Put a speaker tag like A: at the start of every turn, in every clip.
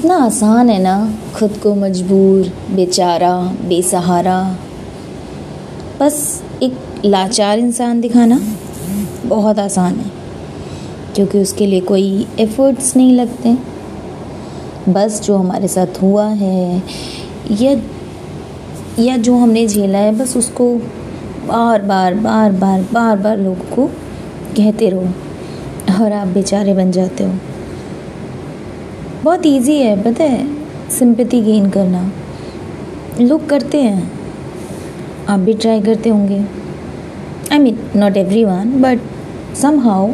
A: कितना आसान है ना, खुद को मजबूर, बेचारा, बेसहारा। बस एक लाचार इंसान दिखाना बहुत आसान है, क्योंकि उसके लिए कोई एफर्ट्स नहीं लगते। बस जो हमारे साथ हुआ है, या या जो हमने झेला है, बस उसको बार बार बार बार बार बार लोगों को कहते रहो और आप बेचारे बन जाते हो। बहुत इजी है, पता है? सिंपैथी गेन करना। लोग करते हैं। आप भी ट्राई करते होंगे। I mean not everyone but somehow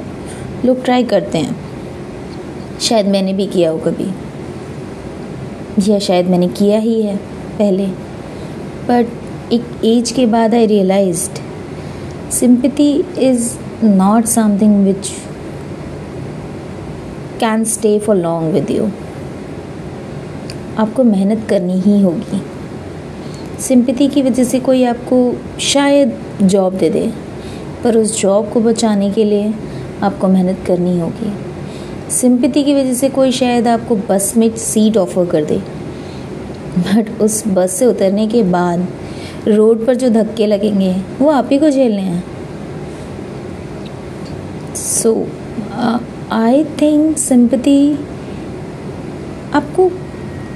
A: लोग ट्राई करते हैं। शायद मैंने भी किया हो कभी। या शायद मैंने किया ही है पहले। बट एक एज के बाद I realise sympathy is not something which can stay for long with you आपको मेहनत करनी ही होगी। सिंपति की वजह से कोई आपको शायद जॉब दे दे पर उस जॉब को बचाने के लिए आपको मेहनत करनी होगी। सिंपति की वजह से कोई शायद आपको बस में सीट ऑफ़र कर दे। बट उस बस से उतरने के बाद रोड पर जो धक्के लगेंगे वो आप ही को झेलने हैं। So so, I think sympathy आपको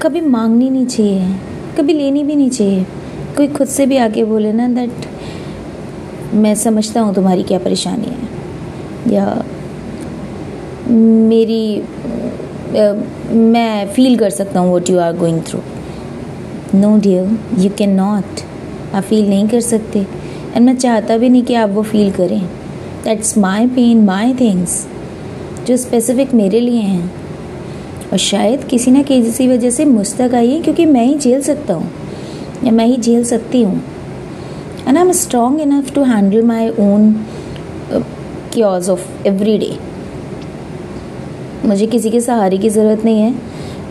A: कभी मांगनी नहीं चाहिए कभी लेनी भी नहीं चाहिए। कोई खुद से भी आके बोले ना दैट मैं समझता हूँ तुम्हारी क्या परेशानी है। या मेरी आ, मैं फील कर सकता हूँ what you are going through no dear you can not आप फील नहीं कर सकते। एंड मैं चाहता भी नहीं कि आप वो फील करें। That's my pain my things जो स्पेसिफिक मेरे लिए हैं। और शायद किसी ना किसी वजह से मुझ तक आई है, क्योंकि मैं ही झेल सकता हूँ। या मैं ही झेल सकती हूँ। And I am strong enough to handle my own cues of every day मुझे किसी के सहारे की ज़रूरत नहीं है।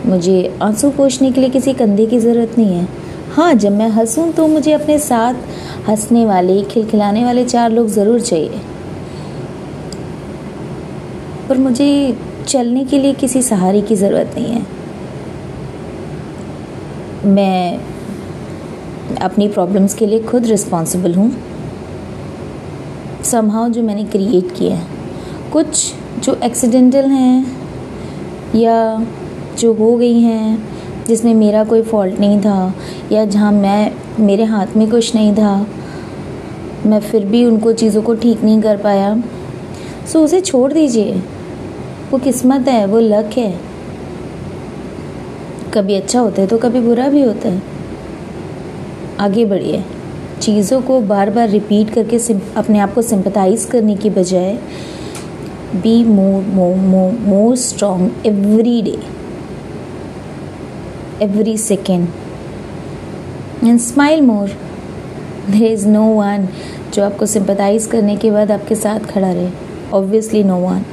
A: मुझे आँसू पोछने के लिए किसी कंधे की ज़रूरत नहीं है। हाँ जब मैं हंसूँ तो मुझे अपने साथ हंसने वाले, खिलखिलाने वाले चार लोग ज़रूर चाहिए। पर मुझे चलने के लिए किसी सहारे की ज़रूरत नहीं है। मैं अपनी प्रॉब्लम्स के लिए खुद रिस्पॉन्सिबल हूँ। समहाउ जो मैंने क्रिएट किया है, कुछ जो एक्सीडेंटल हैं या जो हो गई हैं, जिसमें मेरा कोई फॉल्ट नहीं था या जहाँ मैं, मेरे हाथ में कुछ नहीं था, मैं फिर भी उनको चीज़ों को ठीक नहीं कर पाया। सो उसे छोड़ दीजिए। वो किस्मत है, वो लक है। कभी अच्छा होता है तो कभी बुरा भी होता है। आगे बढ़िए। चीज़ों को बार बार रिपीट करके अपने आप को सिंपथाइज करने की बजाय be more more more strong every day every second and smile more there is no one जो आपको सिंपथाइज करने के बाद आपके साथ खड़ा रहे। ऑब्वियसली नो वन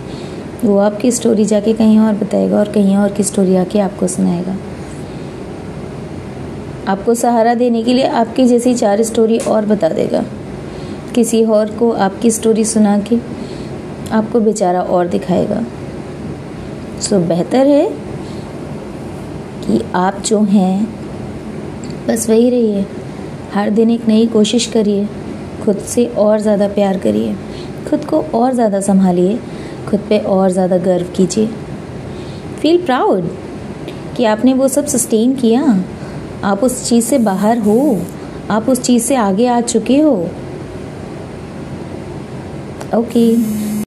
A: वो आपकी स्टोरी जाके कहीं और बताएगा और कहीं और की स्टोरी आके आपको सुनाएगा। आपको सहारा देने के लिए आपकी जैसी चार स्टोरी और बता देगा। किसी और को आपकी स्टोरी सुना के आपको बेचारा और दिखाएगा। सो बेहतर है कि आप जो हैं, बस वही रहिए। हर दिन एक नई कोशिश करिए। खुद से और ज़्यादा प्यार करिए। खुद को और ज़्यादा संभालिए। खुद पे और ज़्यादा गर्व कीजिए। फील प्राउड कि आपने वो सब सस्टेन किया। आप उस चीज़ से बाहर हो। आप उस चीज़ से आगे आ चुके हो। Okay okay.